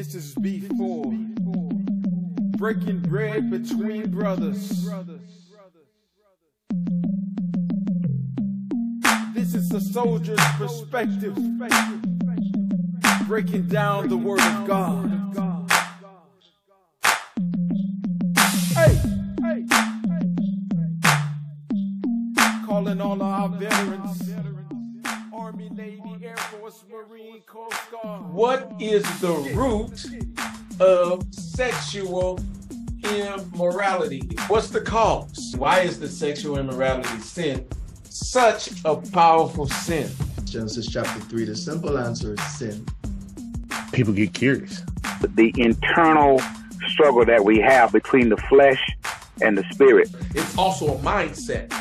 This is before breaking bread between brothers. This is the soldier's perspective, breaking down the word of God. Hey, hey, Hey! calling all our veterans, What is the root of sexual immorality? What's the cause? Why is the sexual immorality sin such a powerful sin? Genesis chapter 3, the simple answer is sin. People get curious. the internal struggle that we have between the flesh and the spirit. It's also a mindset,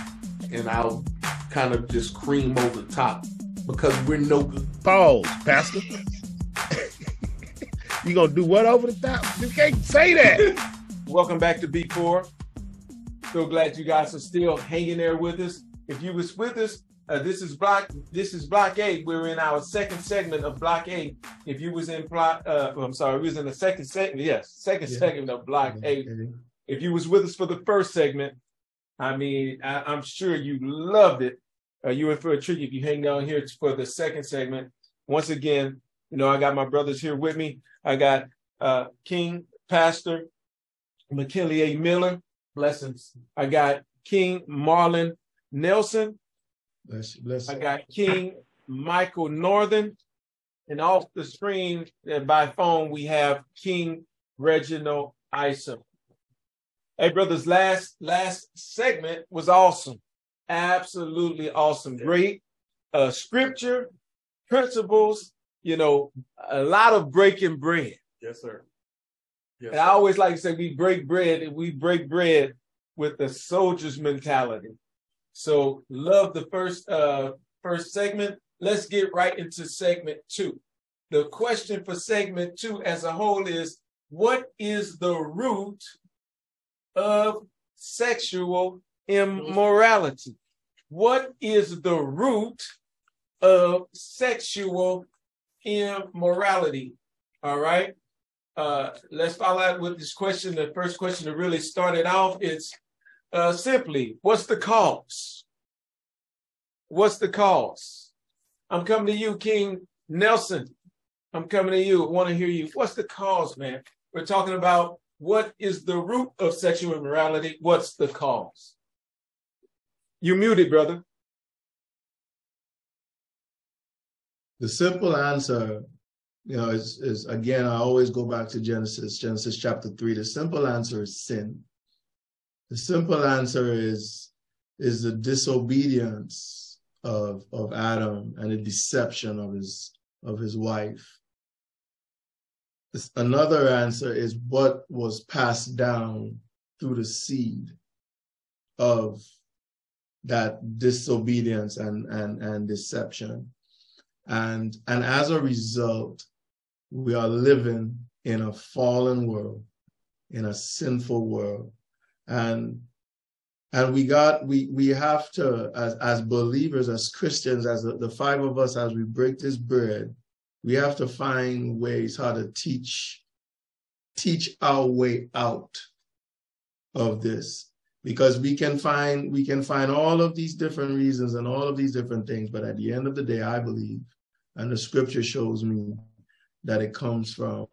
and I'll kind of just cream over the top because we're no good. Pause, Pastor. you gonna do what over the top? You can't say that. Welcome back to B4. So glad you guys are still hanging there with us. If you was with us, uh, this is block. This is block A. We're in our second segment of block A. If you was in block, uh, I'm sorry, we was in the second segment. Yes, second Yeah. segment of block A. If you was with us for the first segment, I mean, I, I'm sure you loved it. Uh, you were for a treat if you hang down here for the second segment. Once again, you know, I got my brothers here with me. I got uh, King Pastor McKinley A. Miller. Blessings. I got King Marlon Nelson. Bless you, bless I got King Michael Northern. And off the screen and by phone, we have King Reginald Isom. Hey, brothers, last last segment was awesome. Absolutely awesome. Great uh, scripture, principles, you know, a lot of breaking bread. Yes, sir. Yes, And I always like to say we break bread and we break bread with the soldier's mentality. So love the first uh first segment. Let's get right into segment two. The question for segment two as a whole is what is the root of sexual immorality? What is the root of sexual immorality? All right. Uh, let's follow out with this question. The first question to really start it off is uh, simply, what's the cause? What's the cause? I'm coming to you, King Nelson. I'm coming to you. I want to hear you. What's the cause, man? We're talking about what is the root of sexual immorality? What's the cause? You muted, brother. The simple answer, you know, is, is again, I always go back to Genesis, Genesis chapter 3. The simple answer is sin. The simple answer is, is the disobedience of, of Adam and the deception of his, of his wife. Another answer is what was passed down through the seed of that disobedience and, and, and deception. And, and as a result, we are living in a fallen world, in a sinful world. And, and we got, we, we have to, as, as believers, as Christians, as the, the five of us, as we break this bread, we have to find ways how to teach, teach our way out of this because we can find we can find all of these different reasons and all of these different things but at the end of the day i believe and the scripture shows me that it comes from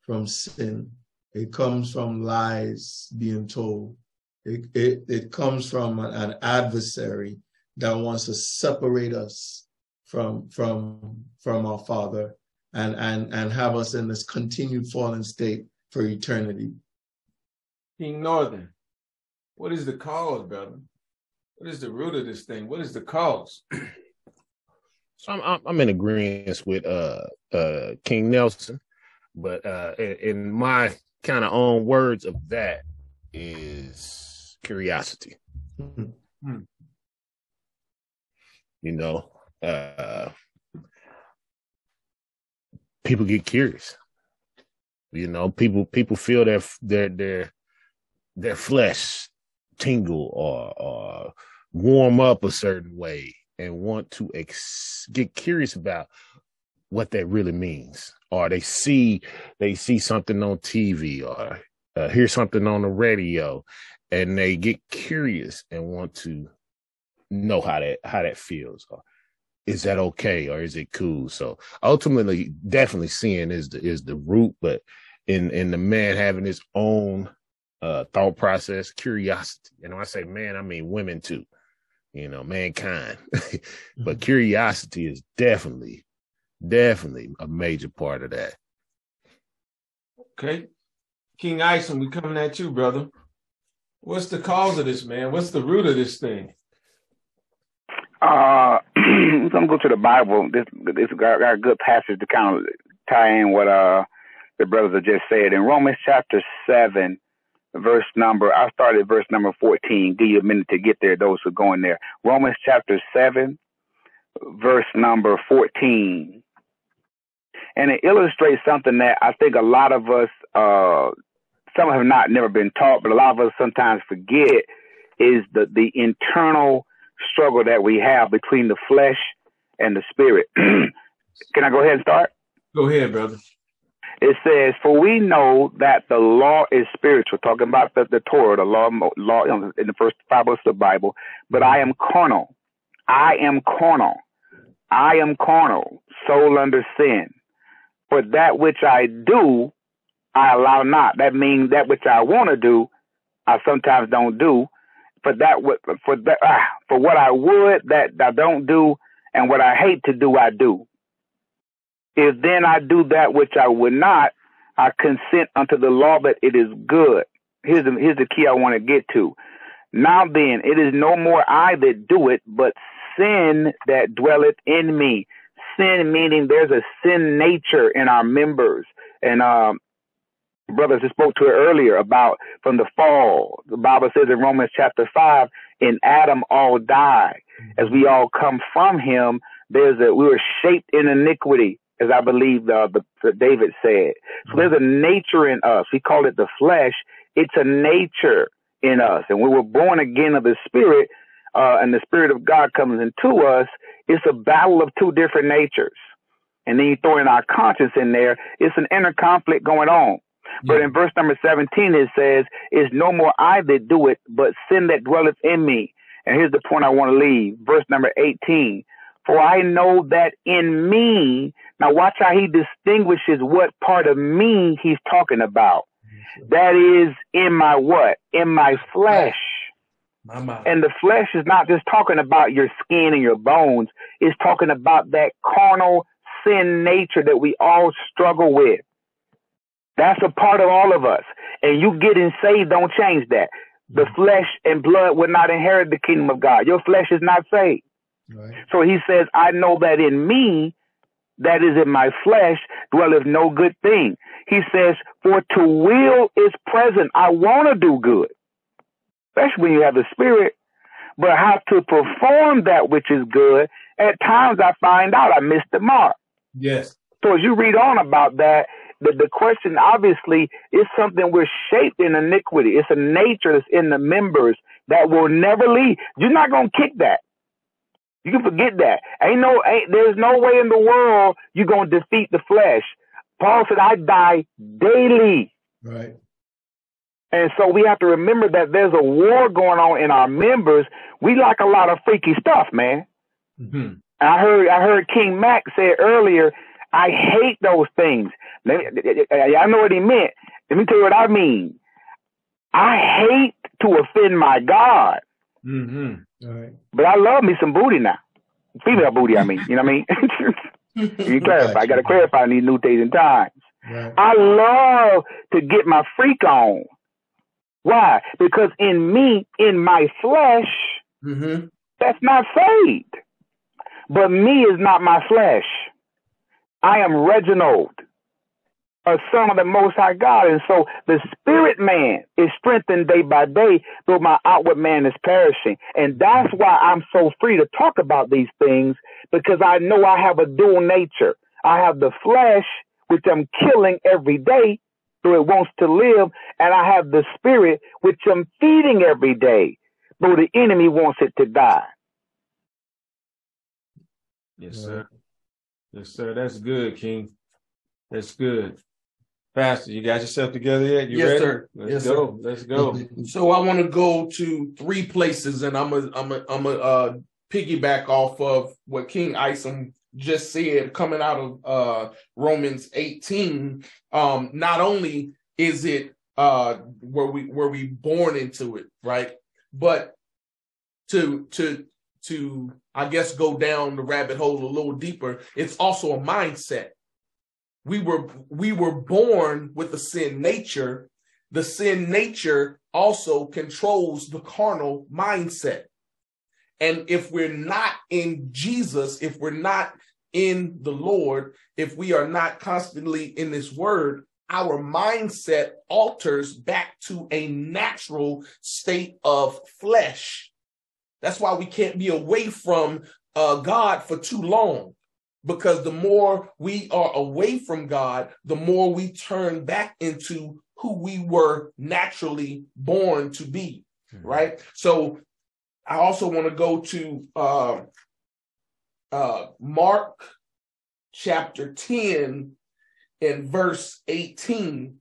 from sin it comes from lies being told it it, it comes from an adversary that wants to separate us from from from our father and and and have us in this continued fallen state for eternity King Northern. What is the cause, brother? What is the root of this thing? What is the cause? So I'm, I'm I'm in agreement with uh uh King Nelson, but uh in, in my kind of own words of that is curiosity. Hmm. You know, uh people get curious. You know, people people feel their their their their flesh tingle or or warm up a certain way and want to ex- get curious about what that really means, or they see they see something on TV or uh, hear something on the radio, and they get curious and want to know how that how that feels, or is that okay, or is it cool? So ultimately, definitely seeing is the is the root, but in in the man having his own uh, thought process, curiosity, and when I say man, I mean women too you know, mankind. but curiosity is definitely, definitely a major part of that. Okay. King Isom, we coming at you, brother. What's the cause of this, man? What's the root of this thing? Uh, I'm gonna go to the Bible. This this got, got a good passage to kind of tie in what uh the brothers have just said in Romans chapter seven verse number, I started verse number 14. Give you a minute to get there, those who are going there. Romans chapter 7, verse number 14. And it illustrates something that I think a lot of us, uh, some have not never been taught, but a lot of us sometimes forget is the, the internal struggle that we have between the flesh and the spirit. Can I go ahead and start? Go ahead, brother it says, "For we know that the law is spiritual." Talking about the, the Torah, the law, law in the first five books of the Bible. But I am carnal. I am carnal. I am carnal, soul under sin. For that which I do, I allow not. That means that which I want to do, I sometimes don't do. For that, for that, ah, for what I would that I don't do, and what I hate to do, I do. If then I do that which I would not, I consent unto the law that it is good. Here's the, here's the key I want to get to. Now then, it is no more I that do it, but sin that dwelleth in me. Sin meaning there's a sin nature in our members. And um, brothers just spoke to it earlier about from the fall. The Bible says in Romans chapter five, in Adam all die. As we all come from him, there's a we were shaped in iniquity as I believe uh, the, the David said. So there's a nature in us. We call it the flesh. It's a nature in us. And we were born again of the Spirit, uh, and the Spirit of God comes into us, it's a battle of two different natures. And then you throw in our conscience in there, it's an inner conflict going on. Yeah. But in verse number 17, it says, It's no more I that do it, but sin that dwelleth in me. And here's the point I want to leave. Verse number 18. For I know that in me, now watch how he distinguishes what part of me he's talking about. That is in my what? In my flesh. My And the flesh is not just talking about your skin and your bones. It's talking about that carnal sin nature that we all struggle with. That's a part of all of us. And you getting saved don't change that. The mm. flesh and blood will not inherit the kingdom of God. Your flesh is not saved. Right. So he says, I know that in me, that is in my flesh, dwelleth no good thing. He says, for to will is present. I want to do good, especially when you have the spirit, but how to perform that which is good, at times I find out I missed the mark. Yes. So as you read on about that, the, the question obviously is something we're shaped in iniquity. It's a nature that's in the members that will never leave. You're not going to kick that. You can forget that. Ain't no, ain't, there's no way in the world you're going to defeat the flesh. Paul said, I die daily. Right. And so we have to remember that there's a war going on in our members. We like a lot of freaky stuff, man. Mm-hmm. I heard, I heard King Mac say earlier, I hate those things. Me, I know what he meant. Let me tell you what I mean. I hate to offend my God. Mm-hmm. Right. But I love me some booty now. Female booty, I mean. You know what I mean? you clarify. I got to clarify in these new days and times. Right. I love to get my freak on. Why? Because in me, in my flesh, mm-hmm. that's not saved. But me is not my flesh. I am Reginald a son of the Most High God. And so the spirit man is strengthened day by day, though my outward man is perishing. And that's why I'm so free to talk about these things because I know I have a dual nature. I have the flesh, which I'm killing every day, though it wants to live, and I have the spirit, which I'm feeding every day, though the enemy wants it to die. Yes, sir. Yes, sir. That's good, King. That's good. Pastor, you got yourself together yet? You Yes, ready? sir. Let's Yes, go. Let's go. So I want to go to three places, and I'm a I'm a I'm a uh, piggyback off of what King Isom just said, coming out of uh, Romans 18. Um, not only is it uh, where we were we born into it, right? But to to to I guess go down the rabbit hole a little deeper, it's also a mindset. We were we were born with a sin nature. The sin nature also controls the carnal mindset. And if we're not in Jesus, if we're not in the Lord, if we are not constantly in this word, our mindset alters back to a natural state of flesh. That's why we can't be away from uh, God for too long. Because the more we are away from God, the more we turn back into who we were naturally born to be. Right. So I also want to go to uh, uh, Mark chapter 10 and verse 18.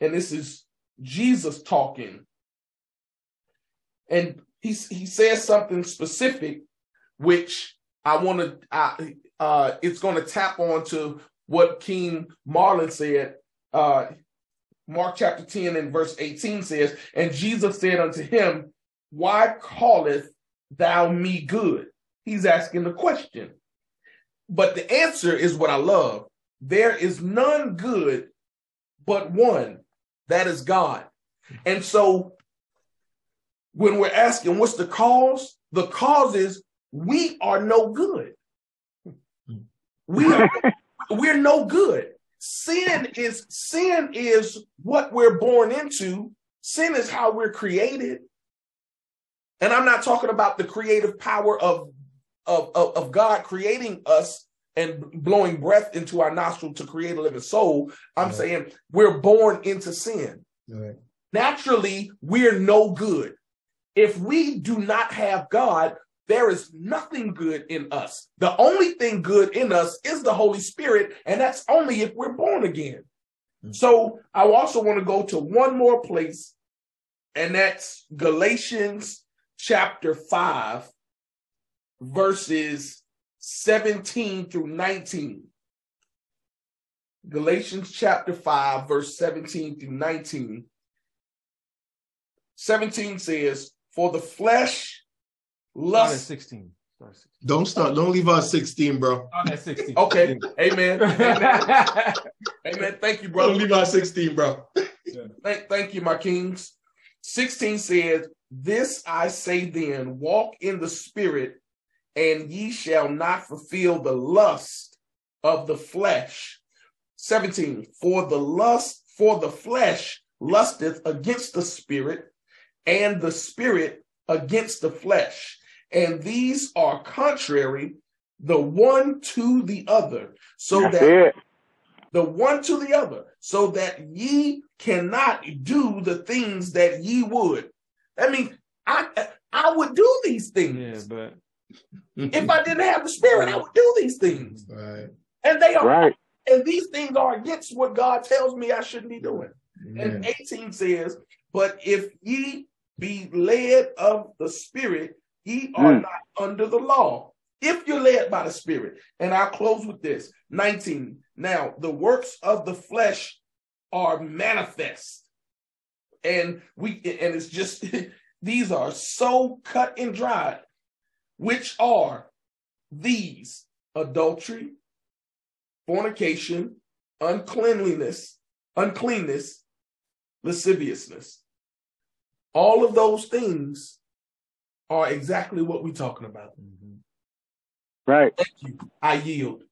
And this is Jesus talking. And he, he says something specific, which I want to, I, uh, it's going to tap onto what King Marlon said. Uh, Mark chapter 10 and verse 18 says, And Jesus said unto him, Why callest thou me good? He's asking the question. But the answer is what I love. There is none good but one, that is God. And so when we're asking what's the cause, the cause is we are no good. We are, we're no good. Sin is sin is what we're born into. Sin is how we're created. And I'm not talking about the creative power of of, of, of God creating us and blowing breath into our nostril to create a living soul. I'm Right. saying we're born into sin. Right. Naturally, we're no good. If we do not have God, there is nothing good in us. The only thing good in us is the Holy Spirit, and that's only if we're born again. Mm. So I also want to go to one more place, and that's Galatians chapter 5, verses 17 through 19. Galatians chapter 5, verse 17 through 19. 17 says, For the flesh Start at lust. 16. Start at 16. Don't start. Don't leave out 16, bro. Start at 16. Okay. Amen. Amen. Amen. Thank you, bro. Don't brother. leave out 16, bro. Thank, thank you, my kings. 16 says, This I say then, walk in the spirit, and ye shall not fulfill the lust of the flesh. 17, for the lust, for the flesh lusteth against the spirit, and the spirit against the flesh. And these are contrary the one to the other, so That's that it. the one to the other, so that ye cannot do the things that ye would. i mean I I would do these things Yeah, things. but If I didn't have the spirit, I would do these things. right. And they are Right. and these things are against what God tells me I shouldn't be doing. And 18 says, But if ye be led of the Spirit, ye are Mm. not under the law. If you're led by the Spirit. And I'll close with this 19. Now, the works of the flesh are manifest. And we and it's just these are so cut and dried, which are these adultery, fornication, uncleanliness, uncleanness, lasciviousness. All of those things are exactly what we're talking about. Right. Thank you. I yield.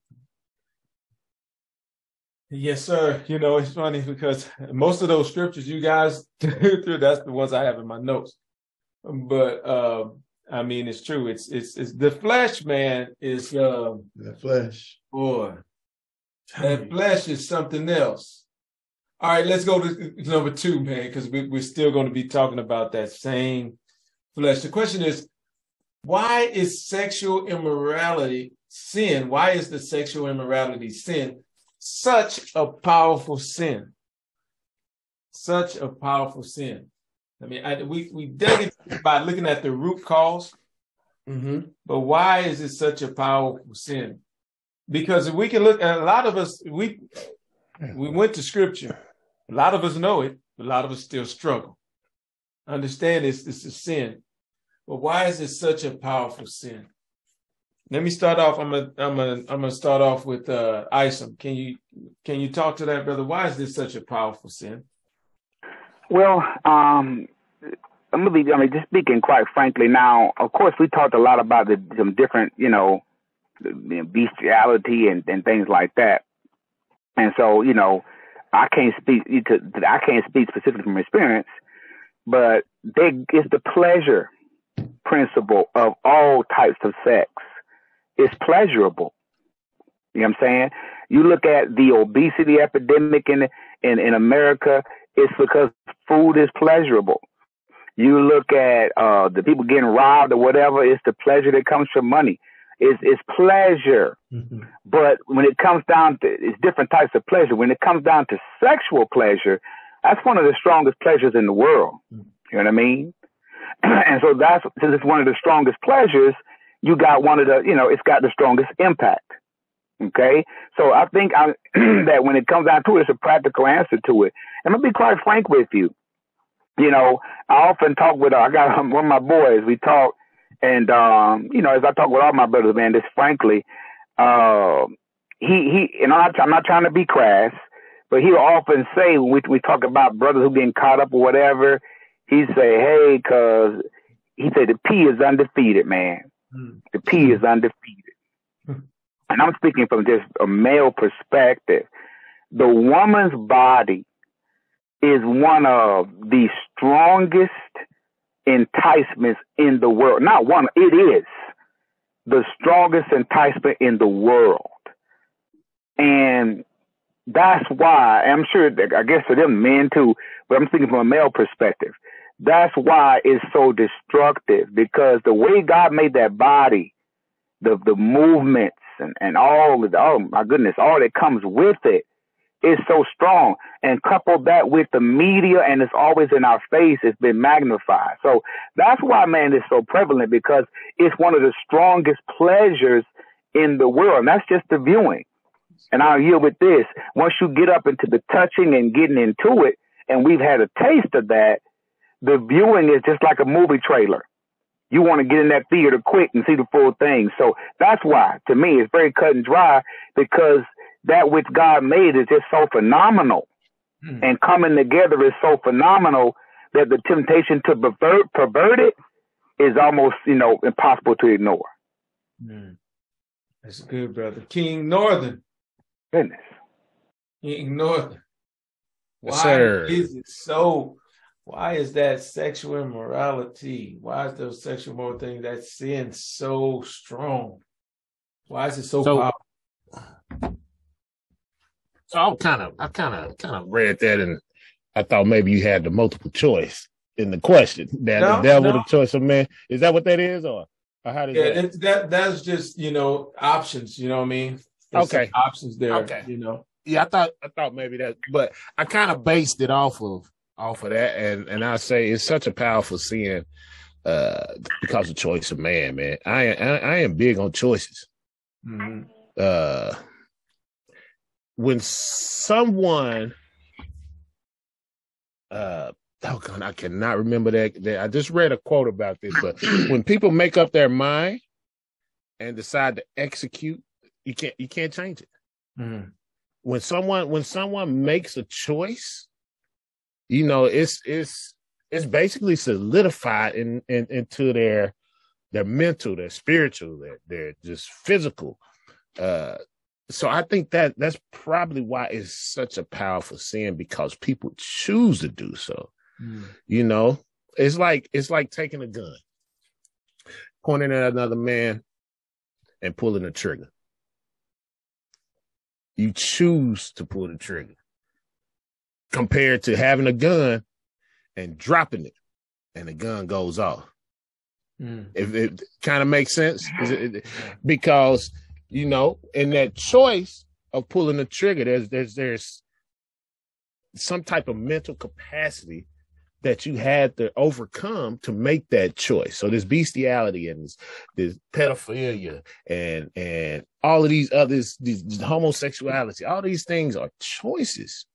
Yes, sir. You know, it's funny because most of those scriptures you guys through, that's the ones I have in my notes. But um, I mean, it's true. It's it's it's the flesh, man, is um The flesh. boy. That flesh is something else. All right, let's go to number two, man, because we, we're still going to be talking about that same flesh. The question is, why is sexual immorality sin? Why is the sexual immorality sin such a powerful sin? Such a powerful sin. I mean, I, we we dug it by looking at the root cause, Mm-hmm. but why is it such a powerful sin? Because if we can look, a lot of us we we went to scripture. A lot of us know it. A lot of us still struggle. Understand this. This is sin. But why is it such a powerful sin? Let me start off. I'm gonna I'm gonna I'm gonna start off with uh Isom. Can you can you talk to that brother? Why is this such a powerful sin? Well, um, I'm be. I mean, just speaking quite frankly. Now, of course, we talked a lot about the some different, you know, bestiality and and things like that. And so, you know, I can't speak to. I can't speak specifically from experience, but they it's the pleasure principle of all types of sex. It's pleasurable. You know what I'm saying? You look at the obesity epidemic in in, in America, it's because food is pleasurable. You look at uh, the people getting robbed or whatever, it's the pleasure that comes from money. It's, it's pleasure. But when it comes down to, it's different types of pleasure. When it comes down to sexual pleasure, that's one of the strongest pleasures in the world. You know what I mean? and so that's, since it's one of the strongest pleasures, you got one of the, you know, it's got the strongest impact. Okay. So I think I, that when it comes down to it, it's a practical answer to it. And to be quite frank with you. You know, I often talk with, I got one of my boys, we talk, and, um, you know, as I talk with all my brothers, man, just frankly, uh, he, he, and I'm not, I'm not trying to be crass, but he'll often say we, we talk about brothers who getting caught up or whatever, he say, hey, cause he said the P is undefeated, man. Hmm. The P is undefeated. Hmm. and I'm speaking from just a male perspective. The woman's body is one of the strongest enticements in the world. Not one, it is the strongest enticement in the world. And that's why, I'm sure, I guess for them men too, but I'm speaking from a male perspective. That's why it's so destructive because the way God made that body, the, the movements and, and all the, oh my goodness, all that comes with it is so strong. And couple that with the media and it's always in our face, it's been magnified. So that's why, man, is so prevalent because it's one of the strongest pleasures in the world. And that's just the viewing. And I'll yield with this. Once you get up into the touching and getting into it, and we've had a taste of that, the viewing is just like a movie trailer. You want to get in that theater quick and see the full thing. So that's why, to me, it's very cut and dry because that which God made is just so phenomenal. Hmm. And coming together is so phenomenal that the temptation to pervert, pervert it is almost, you know, impossible to ignore. Mm. That's good, brother. King Northern. Goodness. King Northern. Why Yes, sir. is it so? Why is that sexual immorality? Why is those sexual moral things that sin so strong? Why is it so, So- powerful? So I kind of, I kind of, kind of read that, and I thought maybe you had the multiple choice in the question. That No, the devil, no. the choice of man. Is that what that is, or, or how does Yeah, that? that, that that's just you know options. You know what I mean? There's Okay. options there. Okay. You know. Yeah, I thought, I thought maybe that, but I kind of based it off of, off of that, and and I say it's such a powerful sin, uh, because of choice of man, man. I I, I am big on choices. Mhm. uh when someone uh oh God, I cannot remember that, that I just read a quote about this, but when people make up their mind and decide to execute, you can't you can't change it. Mhm. When someone when someone makes a choice, you know, it's it's it's basically solidified in, in into their their mental, their spiritual, their their just physical. Uh so I think that that's probably why it's such a powerful sin because people choose to do so. Mhm. You know, it's like it's like taking a gun, pointing at another man, and pulling the trigger. You choose to pull the trigger compared to having a gun and dropping it, and the gun goes off. Mm. If it kind of makes sense, it- because you know, in that choice of pulling the trigger, there's there's there's some type of mental capacity that you had to overcome to make that choice. So this bestiality and this, this pedophilia and and all of these others, these, this homosexuality, all these things are choices,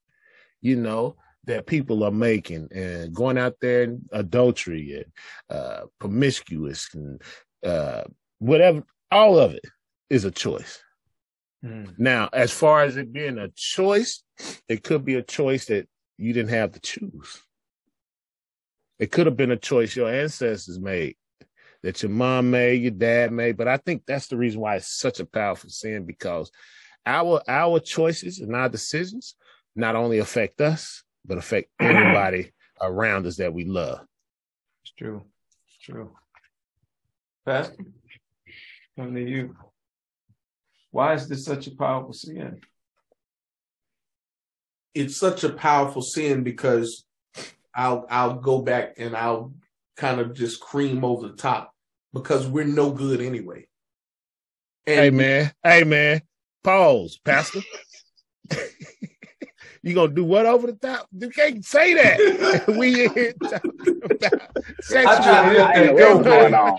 you know, that people are making and going out there and adultery and uh promiscuous and uh whatever, all of it is a choice. Mm. Now, as far as it being a choice, it could be a choice that you didn't have to choose. It could have been a choice your ancestors made, that your mom made, your dad made. But I think that's the reason why it's such a powerful sin because our our choices and our decisions not only affect us, but affect everybody around us that we love. It's true. It's true. Pastor, come to you. Why is this such a powerful sin? it's such a powerful sin because I'll I'll go back and I'll kind of just cream over the top because we're no good anyway. And Hey man, hey man, pause, Pastor. you gonna do what over the top? You can't say that. we in here talking about sexual. tried to I ain't going on.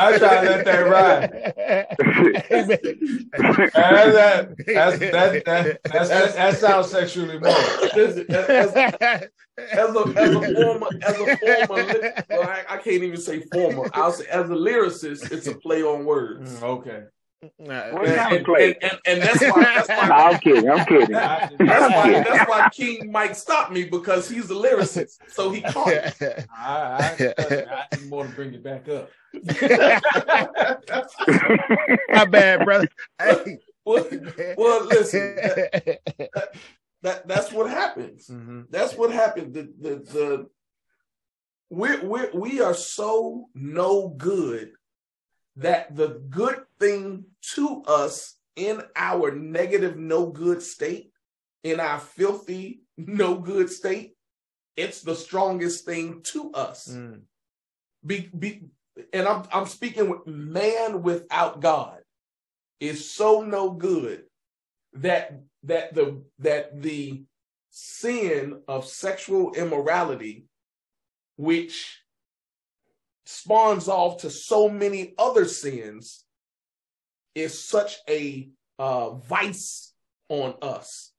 I try to let that ride. Hey, man. That, that's, that, that, that's, that, that sounds sexually moral. Listen, as, as, as a as a former as a former well, I, I can't even say former. I'll say as a lyricist, it's a play on words. Mm, okay. What And, and, and, and that's why that's No, I'm kidding. I'm kidding. that's why that's why King Mike stopped me because he's a lyricist. So he caught it. I, I, I need more to bring it back up. My bad, brother. Hey. Well, well listen, that, that that's what happens. Mhm. That's what happened. The the the we we we are so no good that the good thing to us in our negative no good state, in our filthy no good state, it's the strongest thing to us. Mm. Be, be, and I'm I'm speaking with man without God is so no good that that the that the sin of sexual immorality, which spawns off to so many other sins, is such a uh, vice on us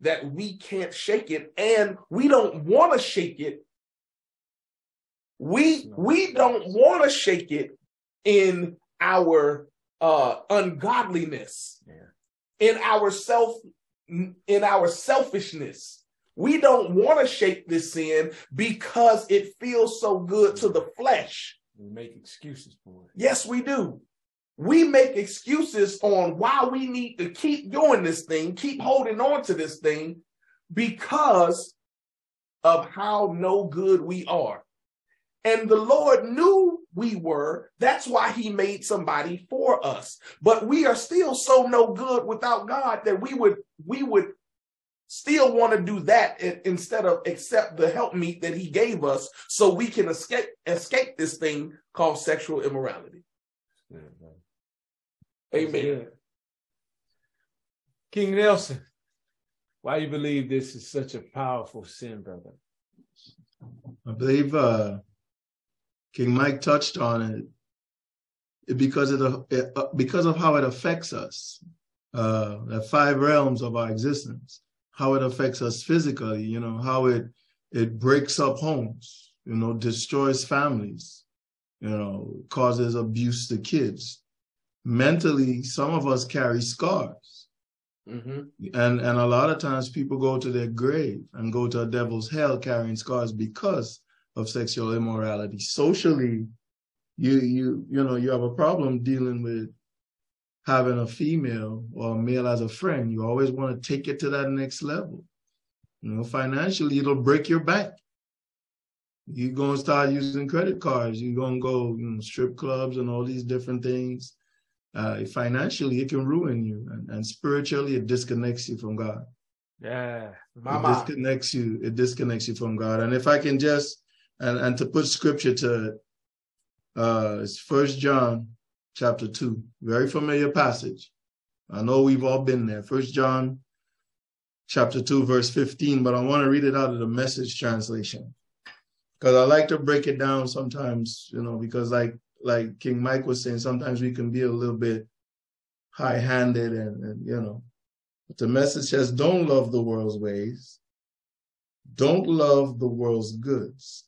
that we can't shake it, and we don't want to shake it. We we don't want to shake it in our uh, ungodliness, in our self, in our selfishness. We don't want to shake this sin because it feels so good to the flesh. We make excuses for it. Yes, we do. We make excuses on why we need to keep doing this thing, keep holding on to this thing because of how no good we are. And the Lord knew we were. That's why he made somebody for us. But we are still so no good without God that we would we would still want to do that instead of accept the helpmeet that he gave us so we can escape escape this thing called sexual immorality. Amen. Good. King Nelson, why you believe this is such a powerful sin, brother? I believe uh, King Mike touched on it, it because of the it, uh, because of how it affects us, uh, the five realms of our existence, how it affects us physically. You know how it it breaks up homes, you know, destroys families, you know, causes abuse to kids. Mentally, some of us carry scars. hmm And and a lot of times people go to their grave and go to a devil's hell carrying scars because of sexual immorality. Socially, you you you know you have a problem dealing with having a female or a male as a friend. You always want to take it to that next level. You know, financially, it'll break your bank. You're gonna start using credit cards. You're gonna go you know, strip clubs and all these different things. Uh, financially, it can ruin you, and, and spiritually, it disconnects you from God Yeah. it Mama. disconnects you it disconnects you from god and if i can just and and to put scripture to it Uh, it's First John chapter 2. Very familiar passage. I know we've all been there. First John chapter 2, verse 15, but I want to read it out of the message translation. Because I like to break it down sometimes, you know, because like like King Mike was saying, sometimes we can be a little bit high-handed and, and you know. But the message says, don't love the world's ways. Don't love the world's goods.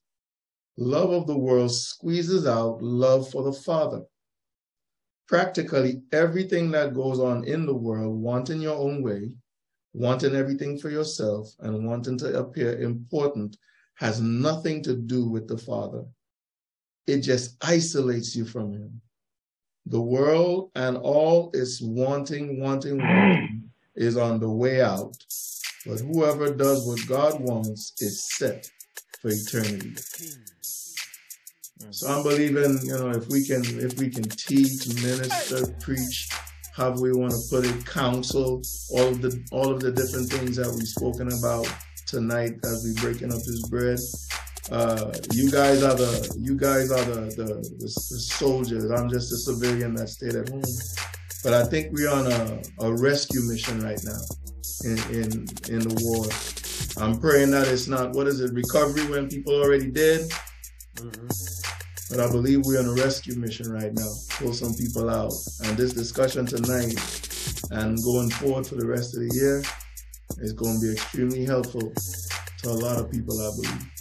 Love of the world squeezes out love for the Father. Practically everything that goes on in the world, wanting your own way, wanting everything for yourself, and wanting to appear important, has nothing to do with the Father. It just isolates you from Him. The world and all its wanting, wanting, wanting is on the way out. But whoever does what God wants is set for eternity. So I'm believing, you know, if we can, if we can teach, minister, preach, however we want to put it, counsel, all of the, all of the different things that we've spoken about tonight as we breaking up this bread. Uh, you guys are the, you guys are the, the, the, the soldiers. I'm just a civilian that stayed at home. But I think we're on a, a rescue mission right now in, in, in the war. I'm praying that it's not, what is it, recovery when people already dead? But I believe we're on a rescue mission right now, pull some people out. And this discussion tonight and going forward for the rest of the year is going to be extremely helpful to a lot of people, I believe.